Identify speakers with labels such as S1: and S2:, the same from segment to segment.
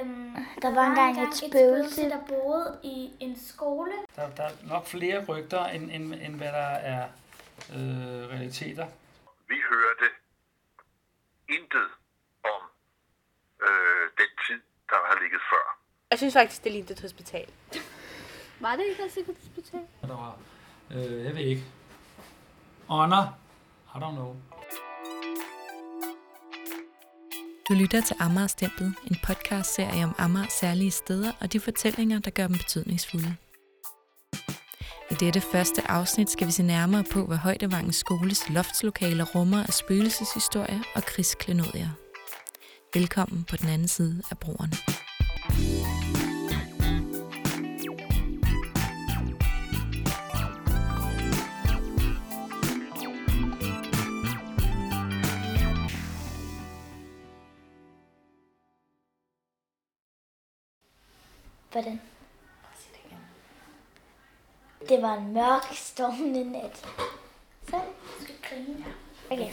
S1: Øhm,
S2: Der var engang et spøgelse.
S1: der boede i en skole.
S3: Der, der er nok flere rygter, end, end, end hvad der er øh, realiteter.
S4: Vi hørte intet om øh, den tid, der har ligget før.
S5: Jeg synes faktisk, det lignede et hospital.
S1: Var det ikke også et hospital?
S3: Der var, øh, jeg ved ikke. Ånder? I don't know.
S6: Du lytter til Amager Stemplet, en podcast-serie om Amager særlige steder og de fortællinger, der gør dem betydningsfulde. I dette første afsnit skal vi se nærmere på, hvad Højdevangens skoles loftslokaler rummer af spøgelseshistorier og krigsklenodier. Velkommen på den anden side af broerne.
S2: Hvordan? Det var en mørk, stormende nat. Så
S1: Du skal grine.
S2: Okay.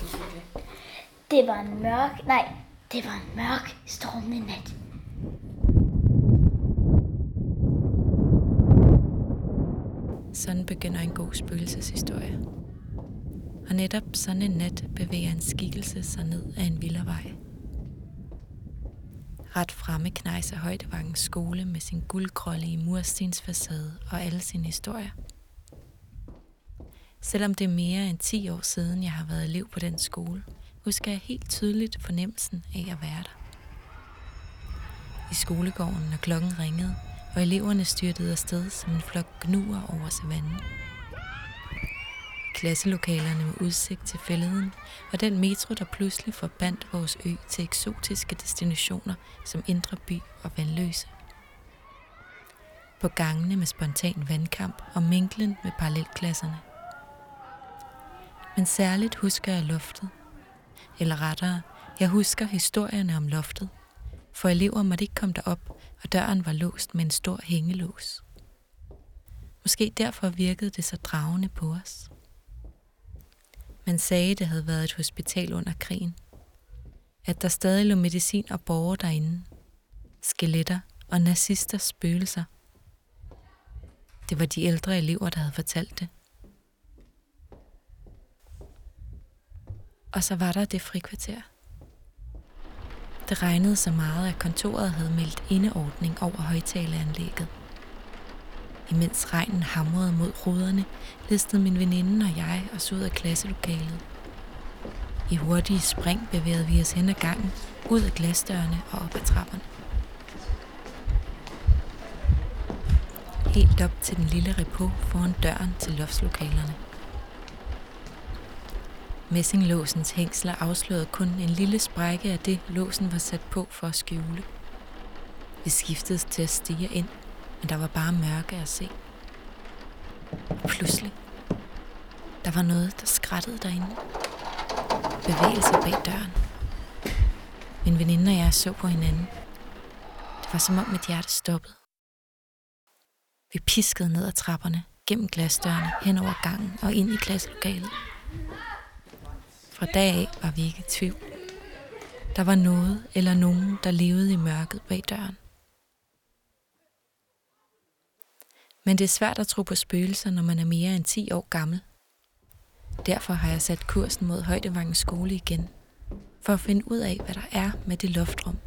S2: Det var en mørk... Nej, det var en mørk, stormende nat.
S6: Sådan begynder en god spøgelseshistorie. Og netop sådan en nat bevæger en skikkelse sig ned ad en villavej. Ret fremme knejser Højdevangens skole med sin guldgrålige murstensfacade og alle sine historier. Selvom det er mere end 10 år siden, jeg har været elev på den skole, husker jeg helt tydeligt fornemmelsen af at være der. I skolegården, når klokken ringede, og eleverne styrtede afsted som en flok gnuer over savannen. Klasselokalerne med udsigt til fælleden, og den metro, der pludselig forbandt vores ø til eksotiske destinationer som Indre By og Vandløse. På gangene med spontan vandkamp og minklen med parallelklasserne. Men særligt husker jeg loftet. Eller rettere, jeg husker historierne om loftet. For elever måtte ikke komme derop, og døren var låst med en stor hængelås. Måske derfor virkede det så dragende på os. Man sagde, det havde været et hospital under krigen. At der stadig lå medicin og borgere derinde. Skeletter og nazisters spøgelser. Det var de ældre elever, der havde fortalt det. Og så var der det frikvarter. Det regnede så meget, at kontoret havde meldt indeordning over højtaleanlægget. Imens regnen hamrede mod ruderne, listede min veninde og jeg os ud af klasselokalet. I hurtige spring bevægede vi os hen ad gangen, ud af glasdørene og op ad trapperne. Helt op til den lille repo foran døren til loftslokalerne. Messinglåsens hængsler afslørede kun en lille sprække af det, låsen var sat på for at skjule. Vi skiftede til at stige ind, men der var bare mørke at se. Pludselig, der var noget, der skrattede derinde. Bevægelser bag døren. Min veninde og jeg så på hinanden. Det var som om mit hjerte stoppede. Vi piskede ned ad trapperne, gennem glasdørene, hen over gangen og ind i klasselokalet. Fra dag af var vi ikke i tvivl. Der var noget eller nogen, der levede i mørket bag døren. Men det er svært at tro på spøgelser, når man er mere end 10 år gammel. Derfor har jeg sat kursen mod Højdevangens skole igen, for at finde ud af, hvad der er med det loftrum.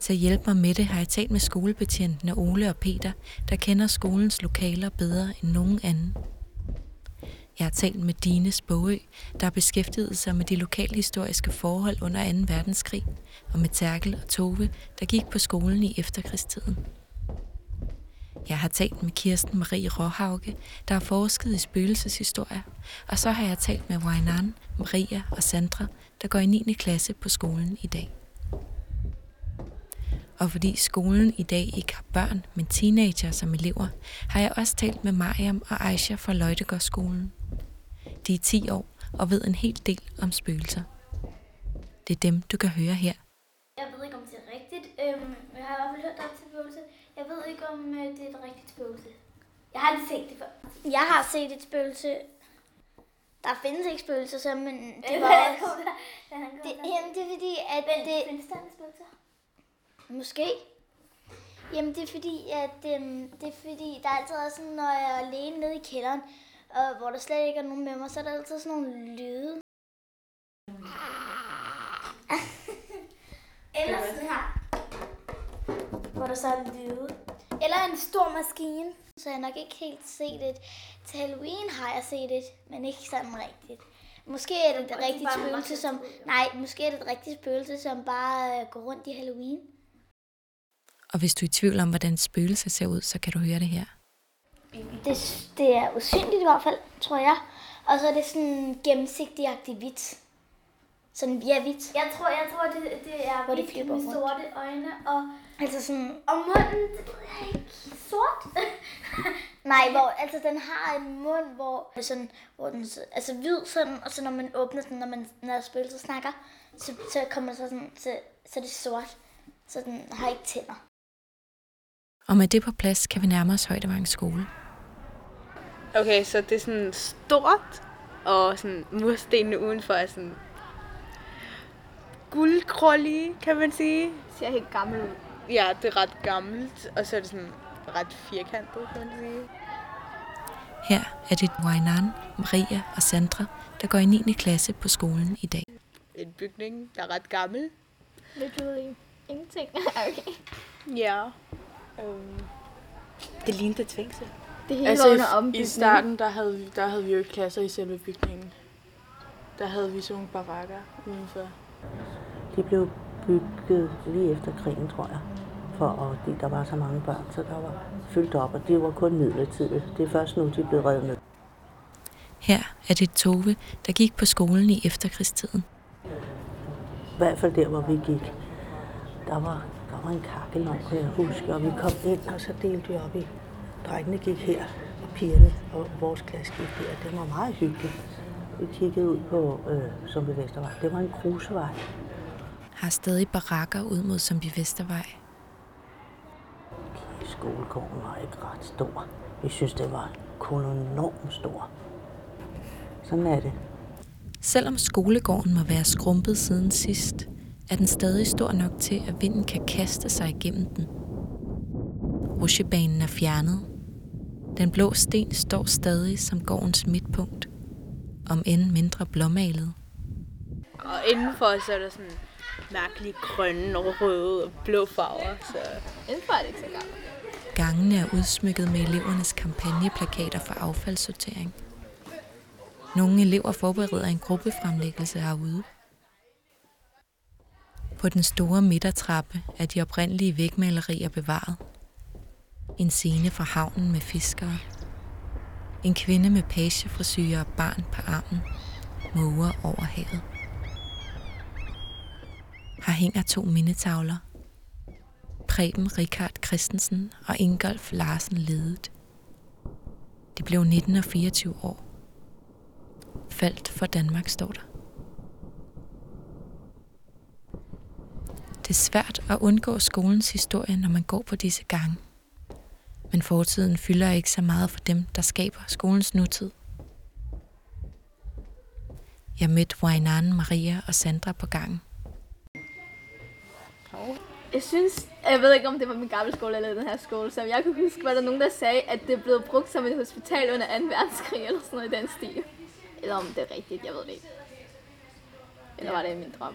S6: Til at hjælpe mig med det har jeg talt med skolebetjentene Ole og Peter, der kender skolens lokaler bedre end nogen anden. Jeg har talt med Dine Spåø, der har beskæftiget sig med de lokalhistoriske forhold under 2. verdenskrig, og med Terkel og Tove, der gik på skolen i efterkrigstiden. Jeg har talt med Kirsten Marie Råhauke, der har forsket i spøgelseshistorier, og så har jeg talt med Wainan, Maria og Sandra, der går i 9. klasse på skolen i dag. Og fordi skolen i dag ikke har børn, men teenager som elever, har jeg også talt med Mariam og Aisha fra Løjtegårdsskolen. De er 10 år og ved en hel del om spøgelser. Det er dem, du kan høre her.
S1: Jeg ved ikke, om det er rigtigt. Øhm, jeg har i hvert fald hørt, der er et spøgelse. Jeg ved ikke, om øh, det er et rigtigt spøgelse. Jeg har aldrig set det før.
S2: Jeg har set et spøgelse. Der findes ikke spøgelser, så, men det var også... Det, jamen, det er fordi, at
S1: Men
S2: det...
S1: findes der en spøgelser?
S2: Måske. Jamen, det er fordi, at øhm, det er fordi, der er altid også sådan, når jeg er alene nede i kælderen, og hvor der slet ikke er nogen med mig, så er der altid sådan nogle lyde. Eller sådan her. Hvor der så er lyde. Eller en stor maskine. Så jeg har nok ikke helt set det. Til Halloween har jeg set det, men ikke sådan rigtigt. Måske er det et rigtigt spøgelse, som... Nej, måske er det et rigtigt spøgelse, som bare øh, går rundt i Halloween.
S6: Og hvis du er i tvivl om, hvordan spøgelse ser ud, så kan du høre det her.
S2: Det, det er usynligt i hvert fald, tror jeg. Og så er det sådan gennemsigtig-agtigt hvidt. Sådan ja, hvidt.
S1: Jeg tror, jeg tror det, det er
S2: Hvor det
S1: hvidt
S2: flipper
S1: med
S2: rundt.
S1: sorte øjne, og,
S2: Altså sådan...
S1: og munden, det ved jeg ikke, sort.
S2: Nej, hvor, altså den har en mund, hvor, sådan, hvor den, så- altså hvid sådan, og så når man åbner den, når man når spøgelset snakker, så, så kommer så sådan, så, så er det sort. Så den har ikke tænder.
S6: Og med det på plads kan vi nærme os Højdevang skole.
S5: Okay, så det er sådan stort, og sådan murstenene udenfor er sådan guldgrålige, kan man sige.
S7: ser helt gammel ud.
S5: Ja, det er ret gammelt, og så er det sådan ret firkantet, kan man sige.
S6: Her er det Wainan, Maria og Sandra, der går i 9. klasse på skolen i dag.
S5: En bygning, der er ret gammel.
S7: Literally ingenting. okay.
S5: Ja. Øhm, det lignede et fængsel.
S7: Det hele
S8: Altså
S7: var under
S8: i, i starten, der havde, vi, der havde vi jo ikke klasser i selve bygningen. Der havde vi sådan nogle barakker udenfor.
S9: De blev bygget lige efter krigen, tror jeg. For fordi der var så mange børn, så der var fyldt op, og det var kun midlertidigt. Det er først nu, de blevet revet ned.
S6: Her er det Tove, der gik på skolen i efterkrigstiden.
S9: I hvert fald der, hvor vi gik. Der var, der var en kakkelovn, kan jeg huske, og vi kom ind, og så delte vi op i. Drengene gik her, og pigerne og vores klasse gik der. Det var meget hyggeligt. Vi kiggede ud på øh, Zombie Vestervej. Det var en grusevej.
S6: Har stadig barakker ud mod Zombie Vestervej.
S9: Skolegården var ikke ret stor. Vi synes, det var kun enormt stor. Sådan er det.
S6: Selvom skolegården må være skrumpet siden sidst, er den stadig stor nok til, at vinden kan kaste sig igennem den. Rusjebanen er fjernet. Den blå sten står stadig som gårdens midtpunkt, om end mindre blåmalet.
S5: Og indenfor så er der sådan mærkelige grønne og røde og blå farver. Så
S7: Indenfor er det ikke så gammelt.
S6: Gangene er udsmykket med elevernes kampagneplakater for affaldssortering. Nogle elever forbereder en gruppefremlæggelse herude. På den store midtertrappe er de oprindelige vægmalerier bevaret. En scene fra havnen med fiskere. En kvinde med pagefrisyre og barn på armen. Måger over havet. Her hænger to mindetavler. Preben Richard Christensen og Ingolf Larsen ledet. Det blev 19 og 24 år. Faldt for Danmark, står der. Det er svært at undgå skolens historie, når man går på disse gange. Men fortiden fylder ikke så meget for dem, der skaber skolens nutid. Jeg mødte Wainan, Maria og Sandra på gangen.
S7: Jeg synes, jeg ved ikke om det var min gamle skole eller den her skole, så jeg kunne huske, var der nogen, der sagde, at det blev brugt som et hospital under 2. verdenskrig eller sådan noget i den stil. Eller om det er rigtigt, jeg ved det ikke. Eller var det min drøm?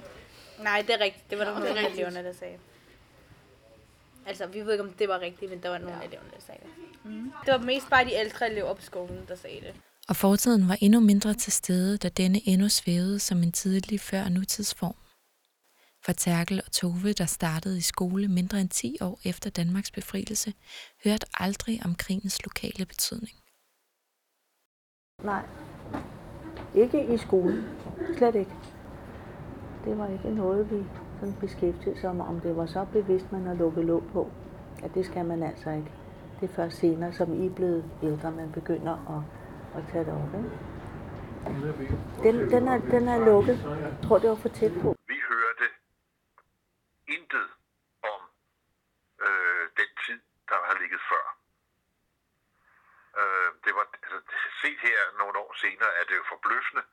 S5: nej, det er rigtigt. Det var der
S7: er
S5: af
S7: rigtigt.
S5: eleverne, der sagde. Altså, vi ved ikke, om det var rigtigt, men der var nogle af eleverne, der sagde det. Mm. Det var mest bare de ældre elever på skolen, der sagde det.
S6: Og fortiden var endnu mindre til stede, da denne endnu svævede som en tidlig før nutidsform. For Terkel og Tove, der startede i skole mindre end 10 år efter Danmarks befrielse, hørte aldrig om krigens lokale betydning.
S9: Nej. Ikke i skolen. Slet ikke. Det var ikke noget, vi sådan beskæftiget sig om, om det var så bevidst, man har lukket låg på. At det skal man altså ikke. Det er først senere, som I er blevet ældre, man begynder at, at tage det op. Ikke? Den, den, er, den er lukket. Jeg tror, det var for tæt på.
S4: Vi hørte intet om øh, den tid, der har ligget før. Øh, det var, altså, set her nogle år senere, er det jo forbløffende.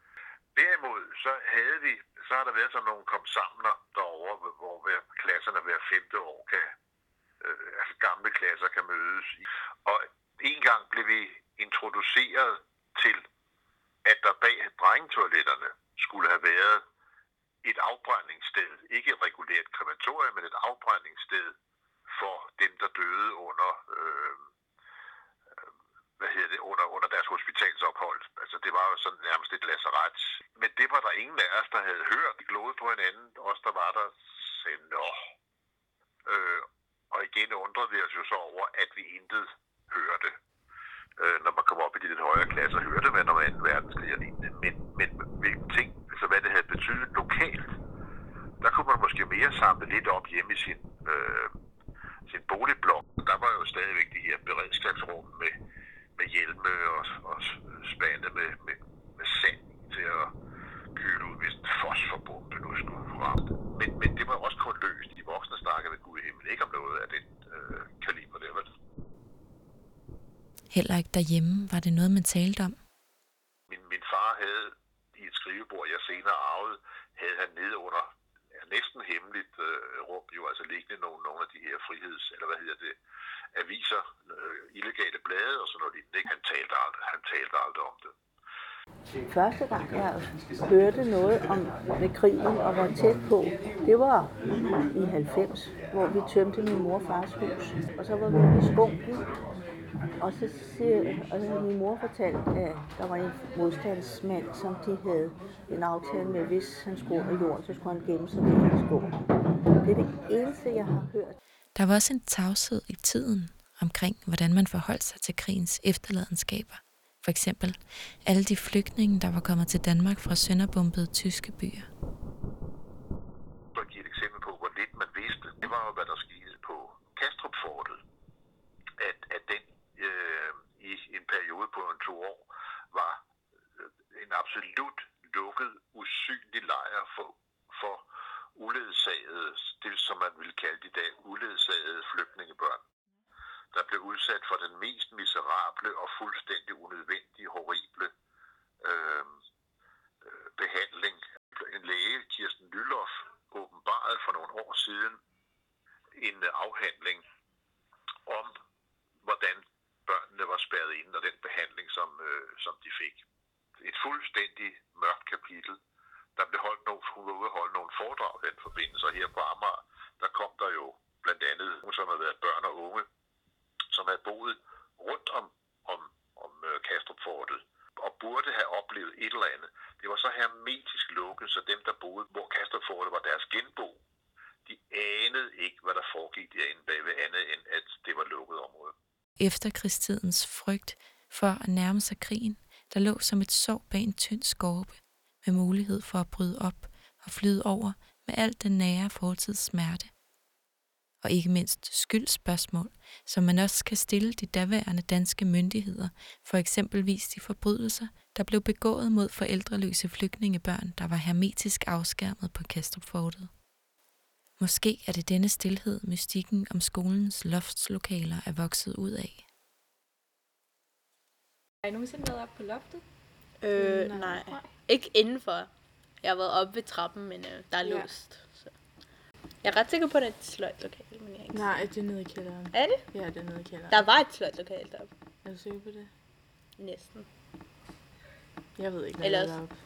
S4: Derimod, så havde vi, så har der været sådan nogle kom sammen hvor, hvor hver klasserne hver femte år kan, øh, altså gamle klasser kan mødes. Og en gang blev vi introduceret til, at der bag drengetoiletterne skulle have været et afbrændingssted. Ikke et regulært krematorium, men et afbrændingssted for dem, der døde under, øh, hvad hedder det, under, under deres hospitalsophold. Altså det var jo sådan nærmest et lazaret. Men det var der ingen af os, der havde hørt. De glodede på hinanden. Os, der var der, sagde, nå. Øh, og igen undrede vi os jo så over, at vi intet hørte. Øh, når man kom op i de lidt højere klasser, hørte man om 2. verdenskrig og lignende. Men, men hvilken ting, altså hvad det havde betydet lokalt, der kunne man måske mere samle lidt op hjemme i sin, øh, sin boligblok. Der var jo stadigvæk de her beredskabsrum med, med hjelme og, og spande med, med, med sand til at køle ud, hvis en fosforbombe nu skulle ramme. Men, men det var også kun løst. De voksne snakkede ved Gud i himlen ikke om noget af den øh, kaliber der, vel?
S6: Heller ikke derhjemme var det noget, man talte om.
S4: Min, min far havde i et skrivebord, jeg senere arvede, havde han nede under næsten hemmeligt øh, rum, jo altså liggende nogle, nogle af de her friheds, eller hvad hedder det, aviser, øh, illegale blade og sådan noget lignende. Han talte aldrig, han talte aldrig om det.
S9: Første gang, jeg hørte noget om med krigen og var tæt på, det var i 90, hvor vi tømte min mor og fars hus. Og så var vi i skunken, og så siger, og så havde min mor fortalt, at der var en modstandsmand, som de havde en aftale med, hvis han skulle i jorden, så skulle han gemme sig ved en skov. Det er det eneste, jeg har hørt.
S6: Der var også en tavshed i tiden omkring, hvordan man forholdt sig til krigens efterladenskaber. For eksempel alle de flygtninge, der var kommet til Danmark fra sønderbombede tyske byer.
S4: For at give et eksempel på, hvor lidt man vidste, det var jo, hvad der skete på Kastrupfortet. At, at den øh, i en periode på en to år var øh, en absolut lukket, usynlig lejr for, for uledsagede, det som man ville kalde i dag, uledsagede flygtningebørn der blev udsat for den mest miserable og fuldstændig unødvendige, horrible øh, øh behandling. En læge, Kirsten Nyllof, åbenbarede for nogle år siden en afhandling om, spærret ind, og den behandling, som, øh, som de fik. Et fuldstændig mørkt kapitel. Der blev holdt nogle, hun var ude holde nogle foredrag i den forbindelse, og her på Amager, der kom der jo blandt andet, som havde været børn og unge, som havde boet rundt om, om, om øh, Kastrupfortet og burde have oplevet et eller andet. Det var så hermetisk lukket, så dem, der boede, hvor Kastrupfortet var deres genbo, de anede ikke, hvad der foregik derinde bagved andet, end at det var lukket område.
S6: Efterkrigstidens frygt for at nærme sig krigen, der lå som et sår bag en tynd skorpe, med mulighed for at bryde op og flyde over med alt den nære fortids smerte og ikke mindst skyldspørgsmål, som man også kan stille de daværende danske myndigheder, for eksempelvis de forbrydelser, der blev begået mod forældreløse flygtningebørn, der var hermetisk afskærmet på Kastrupfortet. Måske er det denne stillhed, mystikken om skolens loftslokaler er vokset ud af.
S7: Har I nogensinde været op på loftet?
S5: Øh, nej. nej. Ikke indenfor. Jeg har været oppe ved trappen, men øh, der er
S8: Ja.
S5: låst. Så. Jeg er ret sikker på, at det er et sløjt lokal, men jeg er ikke
S8: Nej, det er nede i kælderen.
S5: Er det?
S8: Ja, det er nede i kælderen.
S5: Der var et sløjt lokal deroppe.
S8: Er du sikker på det?
S5: Næsten.
S8: Jeg ved ikke, hvad
S5: Ellers-
S8: der er deroppe.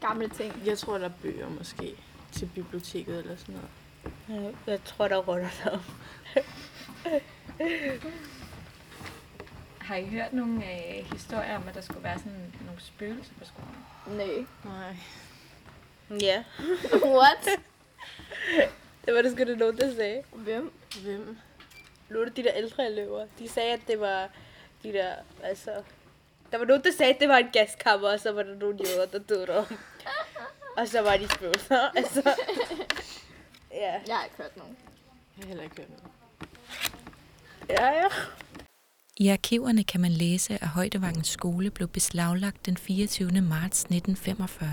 S7: Gamle ting.
S8: Jeg tror, der er bøger måske til biblioteket eller sådan noget.
S5: Jeg, jeg tror, der runder deroppe.
S10: Har I hørt nogle øh, historier om, at der skulle være sådan nogle spøgelser på skolen?
S7: Nej.
S8: Nej.
S5: Ja.
S7: What?
S5: Det var det sgu da nogen, der sagde.
S7: Hvem?
S8: Hvem?
S5: Nu er det de der ældre elever. De sagde, at det var de der, altså... Der var nogen, der sagde, at det var en gaskammer, og så var der nogle jøder, der døde derom. og så var de spøgelser, altså... Ja.
S7: Jeg har ikke hørt nogen.
S8: Jeg har heller ikke hørt noget.
S5: Ja, ja.
S6: I arkiverne kan man læse, at Højdevangens skole blev beslaglagt den 24. marts 1945.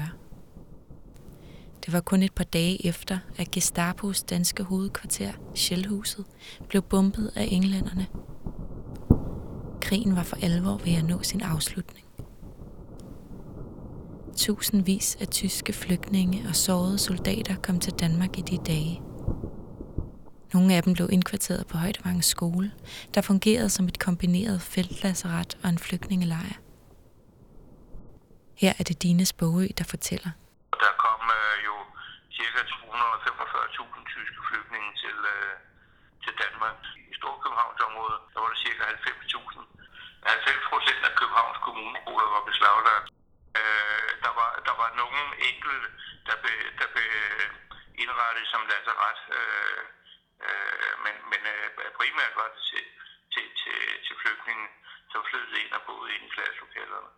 S6: Det var kun et par dage efter, at Gestapos danske hovedkvarter, Shellhuset, blev bombet af englænderne. Krigen var for alvor ved at nå sin afslutning. Tusindvis af tyske flygtninge og sårede soldater kom til Danmark i de dage – Nogle af dem blev indkvarteret på Højdevang skole, der fungerede som et kombineret feltlasseret og en flygtningelejr. Her er det Dines Bogø, der fortæller.
S11: Der kom øh, jo ca. 245.000 tyske flygtninge til, øh, til Danmark. I Storkøbenhavnsområdet der var der ca. 90.000. 90 procent af Københavns kommuneskoler var beslaglagt. Øh, der, var, der var nogle enkelte, der blev, der blev øh, indrettet som lazaret. øh, øh, men, men øh, primært var det til, til, til, til flygtninge, som flyttede ind og boede inde i klasselokalerne.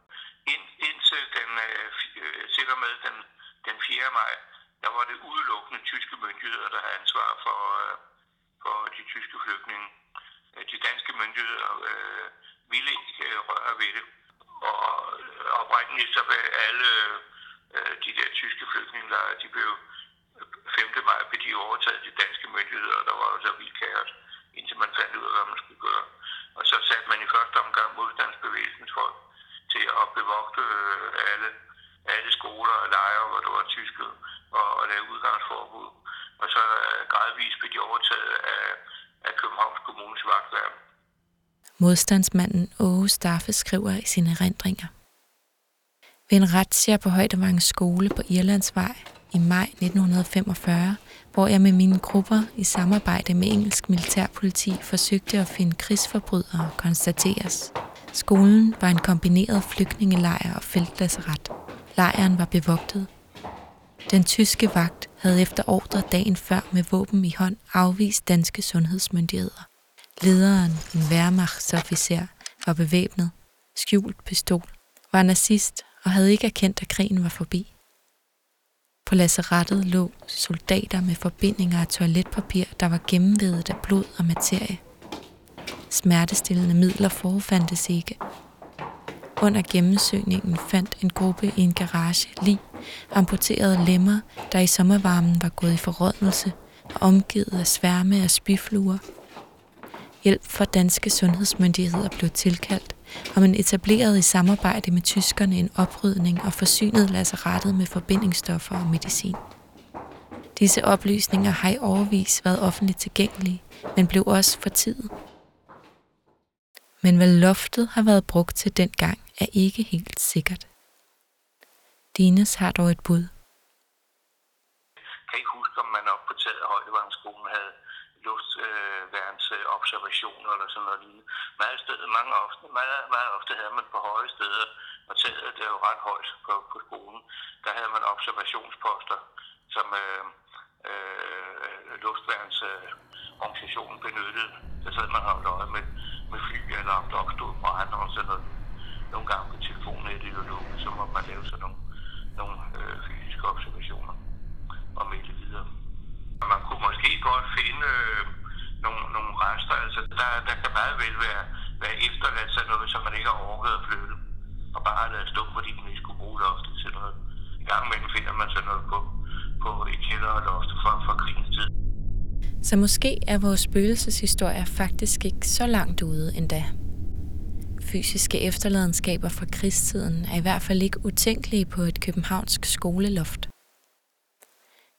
S11: Ind, indtil den, øh, øh til og med den, den 4. maj, der var det udelukkende tyske myndigheder, der havde ansvar for, øh, for de tyske flygtninge. Øh, de danske myndigheder øh, ville ikke røre ved det. Og oprindeligt så blev alle øh, de der tyske flygtningelejre, de blev 5. maj blev de overtaget de danske myndigheder, og der var jo så vildt kaos, indtil man fandt ud af, hvad man skulle gøre. Og så satte man i første omgang modstandsbevægelsens folk til at bevogte alle, alle skoler og lejre, hvor der var tyske, og, og lave udgangsforbud. Og så gradvist blev de overtaget af, af Københavns Kommunes vagtværn.
S6: Modstandsmanden Åge Staffe skriver i sine erindringer. Ved en razzia på Højdevang skole på Irlandsvej i maj 1945, hvor jeg med mine grupper i samarbejde med engelsk militærpoliti forsøgte at finde krigsforbrydere, konstateres. Skolen var en kombineret flygtningelejr og feltlasseret. Lejren var bevogtet. Den tyske vagt havde efter ordre dagen før med våben i hånd afvist danske sundhedsmyndigheder. Lederen, en Wehrmachtsofficer, var bevæbnet, skjult pistol, var nazist og havde ikke erkendt, at krigen var forbi. På lasserettet lå soldater med forbindinger af toiletpapir, der var gennemvedet af blod og materie. Smertestillende midler forefandtes ikke. Under gennemsøgningen fandt en gruppe i en garage lig amputerede lemmer, der i sommervarmen var gået i forrådnelse og omgivet af sværme af spyfluer. Hjælp fra danske sundhedsmyndigheder blev tilkaldt, og man etablerede i samarbejde med tyskerne en oprydning og forsynede lasserettet med forbindingsstoffer og medicin. Disse oplysninger har i overvis været offentligt tilgængelige, men blev også for tid. Men hvad loftet har været brugt til dengang, er ikke helt sikkert. Dines har dog et bud.
S11: Jeg kan ikke huske, om man op på taget af Højdevangskolen havde hans øh, observationer eller sådan noget lignende. Meget, sted, mange ofte, meget, meget ofte havde man på høje steder, og taget det jo ret højt på, på skolen, der havde man observationsposter, som øh, øh, luftværens øh, organisation benyttede. Der sad man holdt øje med, med fly, eller om der opstod brand og sådan noget. Nogle gange på telefonnettet det lukket, så må man lave sådan nogle, nogle øh, fysiske observationer og melde videre. Man kunne måske godt finde øh, rester. Altså, der, der kan meget vel være, være efterladt sig noget, som man ikke har overgået at flytte. Og bare lade stå, fordi man ikke skulle bruge loftet til noget. En gang imellem finder man så noget på, på et kælderloft fra, fra krigens tid.
S6: Så måske er vores spøgelseshistorie faktisk ikke så langt ude endda. Fysiske efterladenskaber fra krigstiden er i hvert fald ikke utænkelige på et københavnsk skoleloft.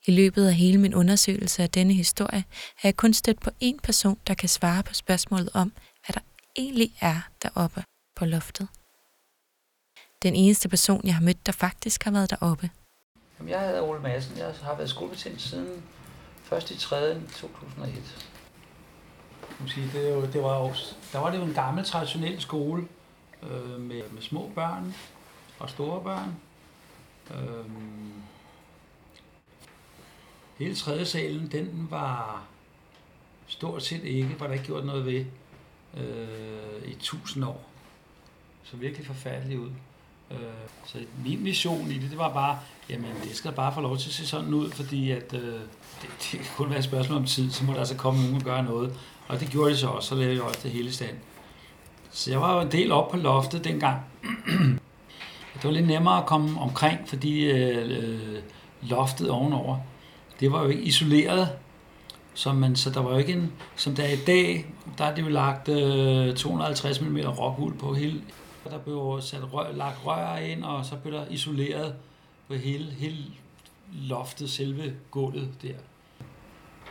S6: I løbet af hele min undersøgelse af denne historie har jeg kun stødt på én person, der kan svare på spørgsmålet om, hvad der egentlig er deroppe på loftet. Den eneste person, jeg har mødt, der faktisk har været deroppe.
S3: Jamen, jeg hedder Ole Madsen. Jeg har været skolebetjent siden 1. i 3. 2001. Sige, det, jo, det var også, der var det jo en gammel traditionel skole øh, med, med små børn og store børn. Øh, Hele tredje salen, den var stort set ikke, var der ikke gjort noget ved øh, i tusind år. Så virkelig forfærdeligt ud. Øh, så min mission i det, det var bare, jamen det skal bare få lov til at se sådan ud, fordi at, øh, det, det kan kun være et spørgsmål om tid, så må der altså komme nogen og gøre noget. Og det gjorde de så også, så lavede jeg også det hele stand. Så jeg var jo en del op på loftet dengang. det var lidt nemmere at komme omkring, fordi øh, øh loftet ovenover, det var jo ikke isoleret, så, man, så der var jo ikke en, som der er i dag, der er det jo lagt øh, 250 mm rockuld på hele, der blev sat rør, lagt rør ind, og så blev der isoleret på hele, hele loftet, selve gulvet der.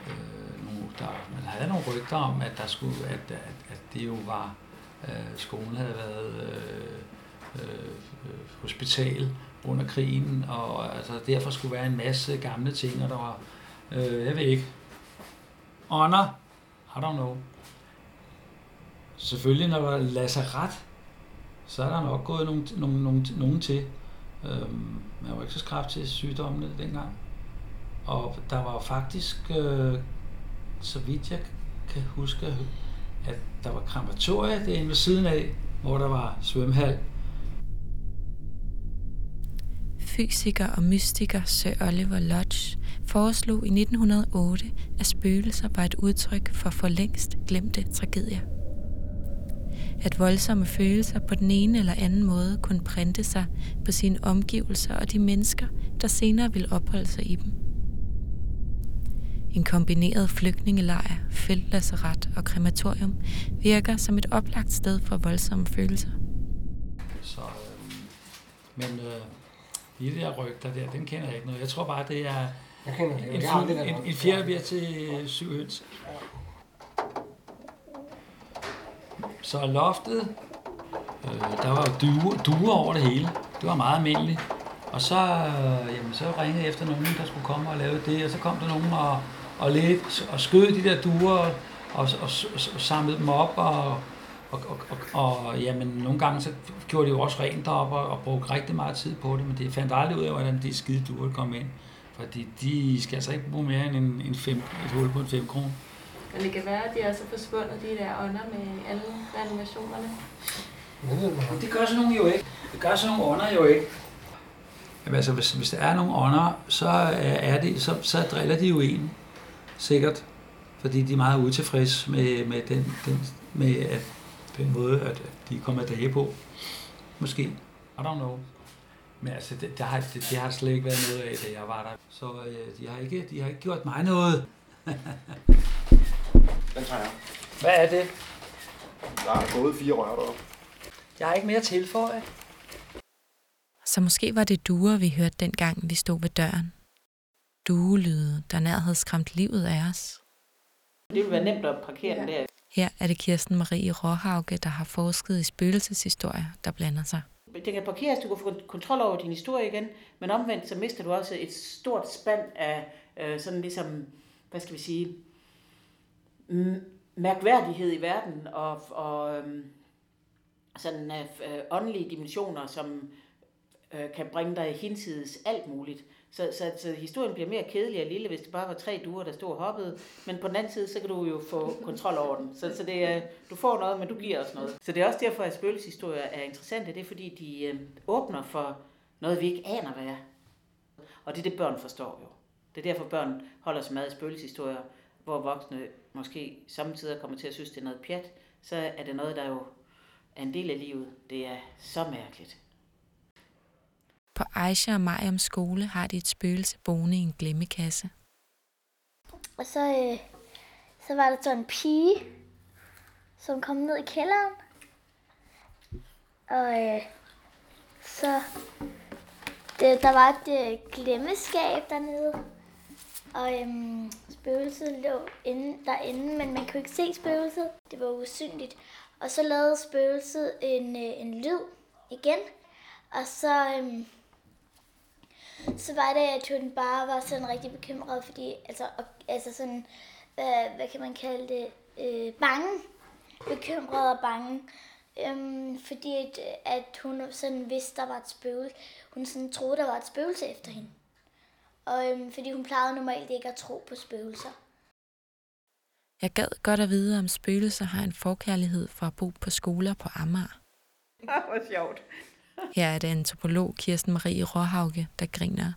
S3: Øh, nogle der, man havde nogle rygter om, at der skulle, at, at, at det jo var, øh, skolen havde været øh, øh, øh hospital under krigen, og altså, derfor skulle være en masse gamle ting, og der var, øh, jeg ved ikke, ånder, I don't know. Selvfølgelig, når der var lazaret, så er der nok gået nogen, nogen, nogen, nogen til. Øhm, man var ikke så skrab til sygdommene dengang. Og der var faktisk, øh, så vidt jeg kan huske, at der var krematoriet derinde ved siden af, hvor der var svømmehal.
S6: Fysiker og mystiker Sir Oliver Lodge foreslog i 1908, at spøgelser var et udtryk for for længst glemte tragedier. At voldsomme følelser på den ene eller anden måde kunne printe sig på sine omgivelser og de mennesker, der senere ville opholde sig i dem. En kombineret flygtningelejr, feltlasseret og krematorium virker som et oplagt sted for voldsomme følelser.
S3: Så, øh, men øh, de der rygter der, den kender jeg ikke noget. Jeg tror bare, det er
S12: Jeg kender det.
S3: en,
S12: Jeg
S3: en,
S12: deroppe.
S3: en fjerdebier til syv høns. Så loftet, øh, der var duer, duer over det hele. Det var meget almindeligt. Og så, øh, jamen, så ringede jeg efter nogen, der skulle komme og lave det, og så kom der nogen og, og, lidt, og skød de der duer og, og, og, og samlede dem op, og, og, og, og, og jamen, nogle gange så gjorde de jo også rent op og, og brugte rigtig meget tid på det, men det fandt aldrig ud af, hvordan de skide duer kom ind. Fordi de skal altså ikke bruge mere end en, en fem, et hul på en 5 kroner.
S13: Men det kan være, at de er så forsvundet, de der ånder med alle renovationerne.
S3: Men det gør sådan nogle jo ikke. Det gør sådan nogle ånder jo ikke. Jamen, altså, hvis, hvis der er nogle ånder, så, er det, så, så driller de jo en. Sikkert. Fordi de er meget utilfredse med, med, den, den, med at, den måde, at de kommer dage på. Måske. I don't know. Men altså, det, det, har, det, det har slet ikke været noget af, da jeg var der. Så øh, de, har ikke, de har ikke gjort mig noget.
S12: Den tager jeg.
S3: Hvad er det?
S12: Der er gået fire rør deroppe.
S3: Jeg har ikke mere tilføje.
S6: Så måske var det duer, vi hørte dengang, vi stod ved døren. Duelyde, der nær havde skræmt livet af os.
S14: Det vil være nemt at parkere den der.
S6: Her er det Kirsten Marie Råhauge, der har forsket i spøgelseshistorier, der blander sig.
S14: Den kan parkeres, du kan få kontrol over din historie igen, men omvendt så mister du også et stort spand af øh, sådan ligesom, hvad skal vi sige, mærkværdighed i verden og, og øhm, sådan øh, åndelige dimensioner, som øh, kan bringe dig hinsides alt muligt. Så, så, så historien bliver mere kedelig og lille, hvis det bare var tre duer, der stod og hoppede. Men på den anden side, så kan du jo få kontrol over den. Så, så det er, du får noget, men du giver også noget. Så det er også derfor, at spøgelseshistorier er interessante. Det er fordi, de øh, åbner for noget, vi ikke aner, hvad er. Og det er det, børn forstår jo. Det er derfor, børn holder sig meget af spøgelseshistorier, hvor voksne måske samtidig kommer til at synes, det er noget pjat. Så er det noget, der jo er en del af livet. Det er så mærkeligt.
S6: På Aisha og Mariams skole har de et spøgelse boende i en glemmekasse.
S2: Og så, øh, så var der sådan en pige, som kom ned i kælderen. Og øh, så det, der var et øh, glemmeskab dernede. Og øhm, spøgelset lå inde, derinde, men man kunne ikke se spøgelset. Det var usynligt. Og så lavede spøgelset en, øh, en lyd igen. Og så, øhm, så var det, at hun bare var sådan rigtig bekymret, fordi, altså, og, altså sådan, hvad, hvad kan man kalde det, øh, bange. Bekymret og bange. Øhm, fordi at, at hun sådan vidste, der var et spøgelse. Hun sådan troede, der var et spøgelse efter hende. Og øhm, fordi hun plejede normalt ikke at tro på spøgelser.
S6: Jeg gad godt at vide, om spøgelser har en forkærlighed for at bo på skoler på Amager.
S14: Hvor sjovt.
S6: Her er det antropolog Kirsten Marie Råhauge, der griner.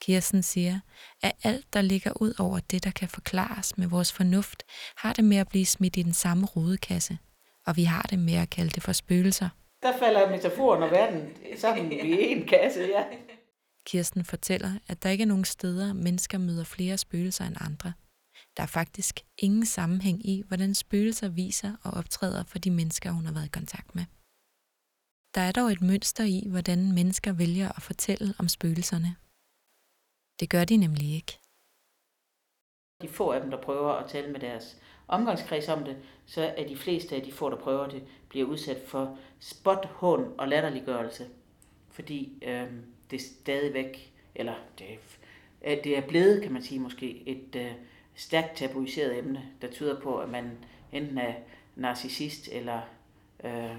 S6: Kirsten siger, at alt, der ligger ud over det, der kan forklares med vores fornuft, har det med at blive smidt i den samme rodekasse, og vi har det med at kalde det for spøgelser.
S14: Der falder metaforen og verden sammen i en kasse, ja.
S6: Kirsten fortæller, at der ikke er nogen steder, mennesker møder flere spøgelser end andre. Der er faktisk ingen sammenhæng i, hvordan spøgelser viser og optræder for de mennesker, hun har været i kontakt med. Der er dog et mønster i, hvordan mennesker vælger at fortælle om spøgelserne. Det gør de nemlig ikke.
S14: De få af dem, der prøver at tale med deres omgangskreds om det, så er de fleste af de få, der prøver det, bliver udsat for spot, hån og latterliggørelse. Fordi øh, det er stadigvæk, eller det, er, det er blevet, kan man sige måske, et øh, stærkt tabuiseret emne, der tyder på, at man enten er narcissist eller øh,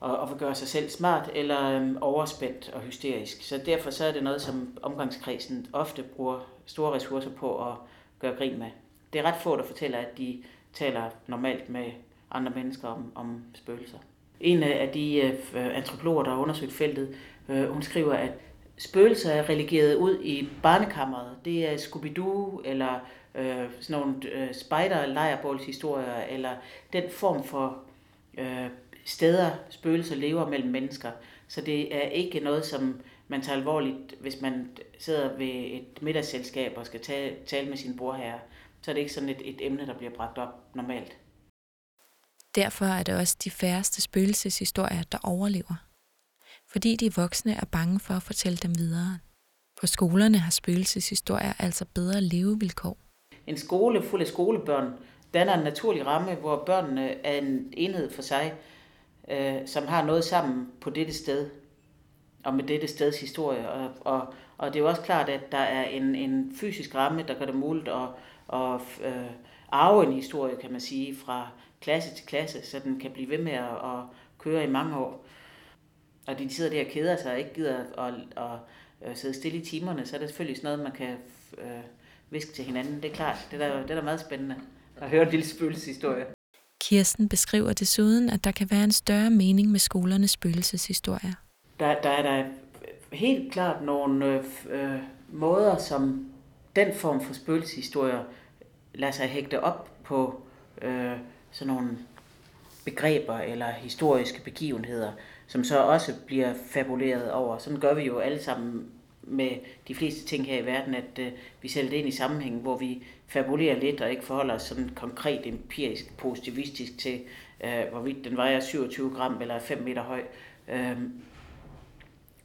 S14: og, og vil gøre sig selv smart eller øhm, overspændt og hysterisk. Så derfor så er det noget, som omgangskredsen ofte bruger store ressourcer på at gøre grin med. Det er ret få, der fortæller, at de taler normalt med andre mennesker om, om spøgelser. En af de øh, antropologer, der har undersøgt feltet, øh, hun skriver, at spøgelser er relegeret ud i barnekammeret. Det er Scooby-Doo eller øh, sådan nogle øh, spider-lejrbålshistorier, eller den form for øh, steder, spøgelser lever mellem mennesker. Så det er ikke noget, som man tager alvorligt, hvis man sidder ved et middagsselskab og skal tale, tale med sin brorherre. Så er det ikke sådan et, et emne, der bliver bragt op normalt.
S6: Derfor er det også de færreste spøgelseshistorier, der overlever. Fordi de voksne er bange for at fortælle dem videre. På skolerne har spøgelseshistorier altså bedre levevilkår.
S14: En skole fuld af skolebørn danner en naturlig ramme, hvor børnene er en enhed for sig, øh, som har noget sammen på dette sted, og med dette steds historie. Og, og, og det er jo også klart, at der er en, en fysisk ramme, der gør det muligt at, at øh, arve en historie, kan man sige, fra klasse til klasse, så den kan blive ved med at, at køre i mange år. Og de sidder der og keder sig og ikke gider at, at, at, sidde stille i timerne, så er det selvfølgelig sådan noget, man kan øh, viske til hinanden. Det er klart, det er da, det er da meget spændende at høre en lille spøgelseshistorie.
S6: Kirsten beskriver desuden, at der kan være en større mening med skolernes spøgelseshistorier.
S14: Der, der er der helt klart nogle øh, øh, måder, som den form for spøgelseshistorier lader sig hægte op på øh, sådan nogle begreber eller historiske begivenheder, som så også bliver fabuleret over. Sådan gør vi jo alle sammen med de fleste ting her i verden, at øh, vi sætter det ind i sammenhæng, hvor vi fabulerer lidt og ikke forholder os sådan konkret empirisk positivistisk til, øh, hvorvidt den vejer 27 gram eller 5 meter høj. Øh,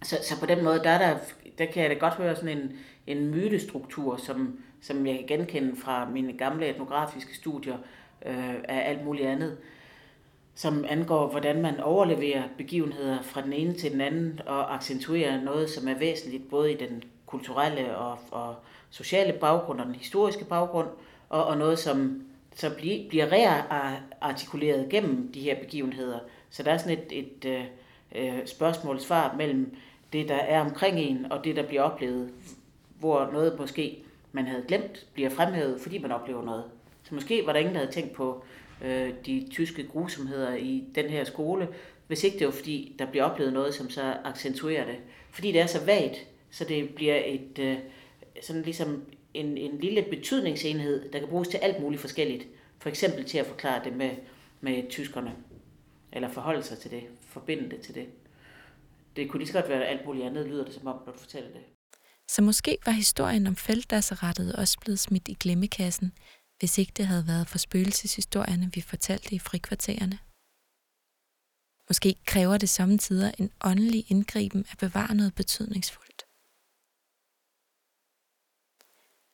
S14: så, så på den måde, der, er der, der kan jeg da godt høre sådan en, en mytestruktur, som, som jeg kan genkende fra mine gamle etnografiske studier øh, af alt muligt andet, som angår, hvordan man overleverer begivenheder fra den ene til den anden og accentuerer noget, som er væsentligt både i den kulturelle og, og sociale baggrund og den historiske baggrund, og, og noget, som så bliver, bliver reartikuleret gennem de her begivenheder. Så der er sådan et, et øh spørgsmål-svar mellem det, der er omkring en, og det, der bliver oplevet, hvor noget måske man havde glemt, bliver fremhævet, fordi man oplever noget. Så måske var der ingen, der havde tænkt på øh, de tyske grusomheder i den her skole, hvis ikke det var fordi, der bliver oplevet noget, som så accentuerer det. Fordi det er så vagt, så det bliver et, øh, sådan ligesom en, en lille betydningsenhed, der kan bruges til alt muligt forskelligt. For eksempel til at forklare det med, med tyskerne, eller forholde sig til det, forbinde det til det. Det kunne lige så godt være alt muligt andet, lyder det som om, når du fortæller det.
S6: Så måske var historien om feltdasseratet også blevet smidt i glemmekassen, hvis ikke det havde været for spøgelseshistorierne, vi fortalte i frikvartererne. Måske kræver det samtidig en åndelig indgriben at bevare noget betydningsfuldt.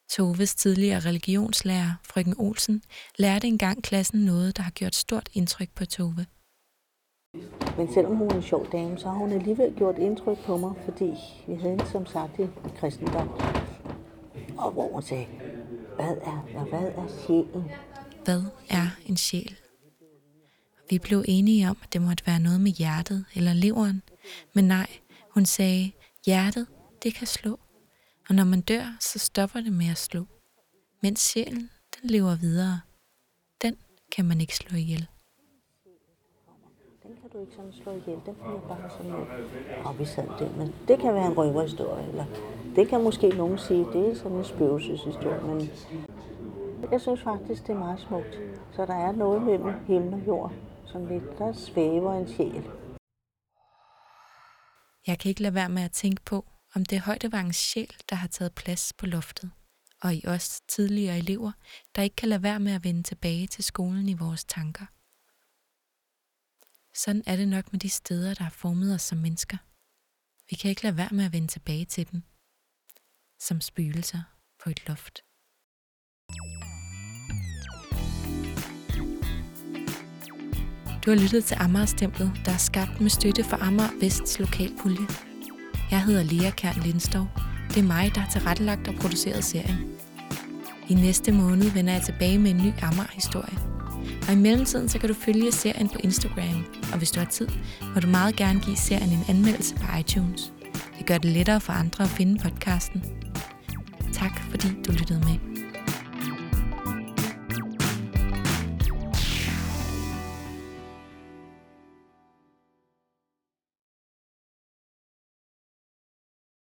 S6: Toves tidligere religionslærer, frøken Olsen, lærte engang klassen noget, der har gjort stort indtryk på Tove.
S9: Men selvom hun er en sjov dame, så har hun alligevel gjort indtryk på mig, fordi vi havde hende som sagt i kristendom. Og hvor hun sagde, hvad er, hvad er sjælen?
S6: Hvad er en sjæl? Vi blev enige om, at det måtte være noget med hjertet eller leveren. Men nej, hun sagde, hjertet, det kan slå. Og når man dør, så stopper det med at slå. Mens sjælen, den lever videre. Den kan man ikke slå ihjel.
S9: Den kan du ikke sådan slå ihjel. Den bliver bare sådan op i sandet. Men det kan være en røverhistorie, eller det kan måske nogen sige, det er sådan en spøgelseshistorie, men jeg synes faktisk, det er meget smukt. Så der er noget mellem himmel og jord, som lidt, der svæver en sjæl.
S6: Jeg kan ikke lade være med at tænke på, om det højdevangens sjæl, der har taget plads på loftet, og i os tidligere elever, der ikke kan lade være med at vende tilbage til skolen i vores tanker. Sådan er det nok med de steder, der har formet os som mennesker. Vi kan ikke lade være med at vende tilbage til dem, som spøgelser på et loft. Du har lyttet til Amager-stemplet, der er skabt med støtte for Amager Vests lokalpulje jeg hedder Lea Kern Lindstov. Det er mig, der har tilrettelagt og produceret serien. I næste måned vender jeg tilbage med en ny Amager-historie. Og i mellemtiden så kan du følge serien på Instagram, og hvis du har tid, må du meget gerne give serien en anmeldelse på iTunes. Det gør det lettere for andre at finde podcasten. Tak fordi du lyttede med.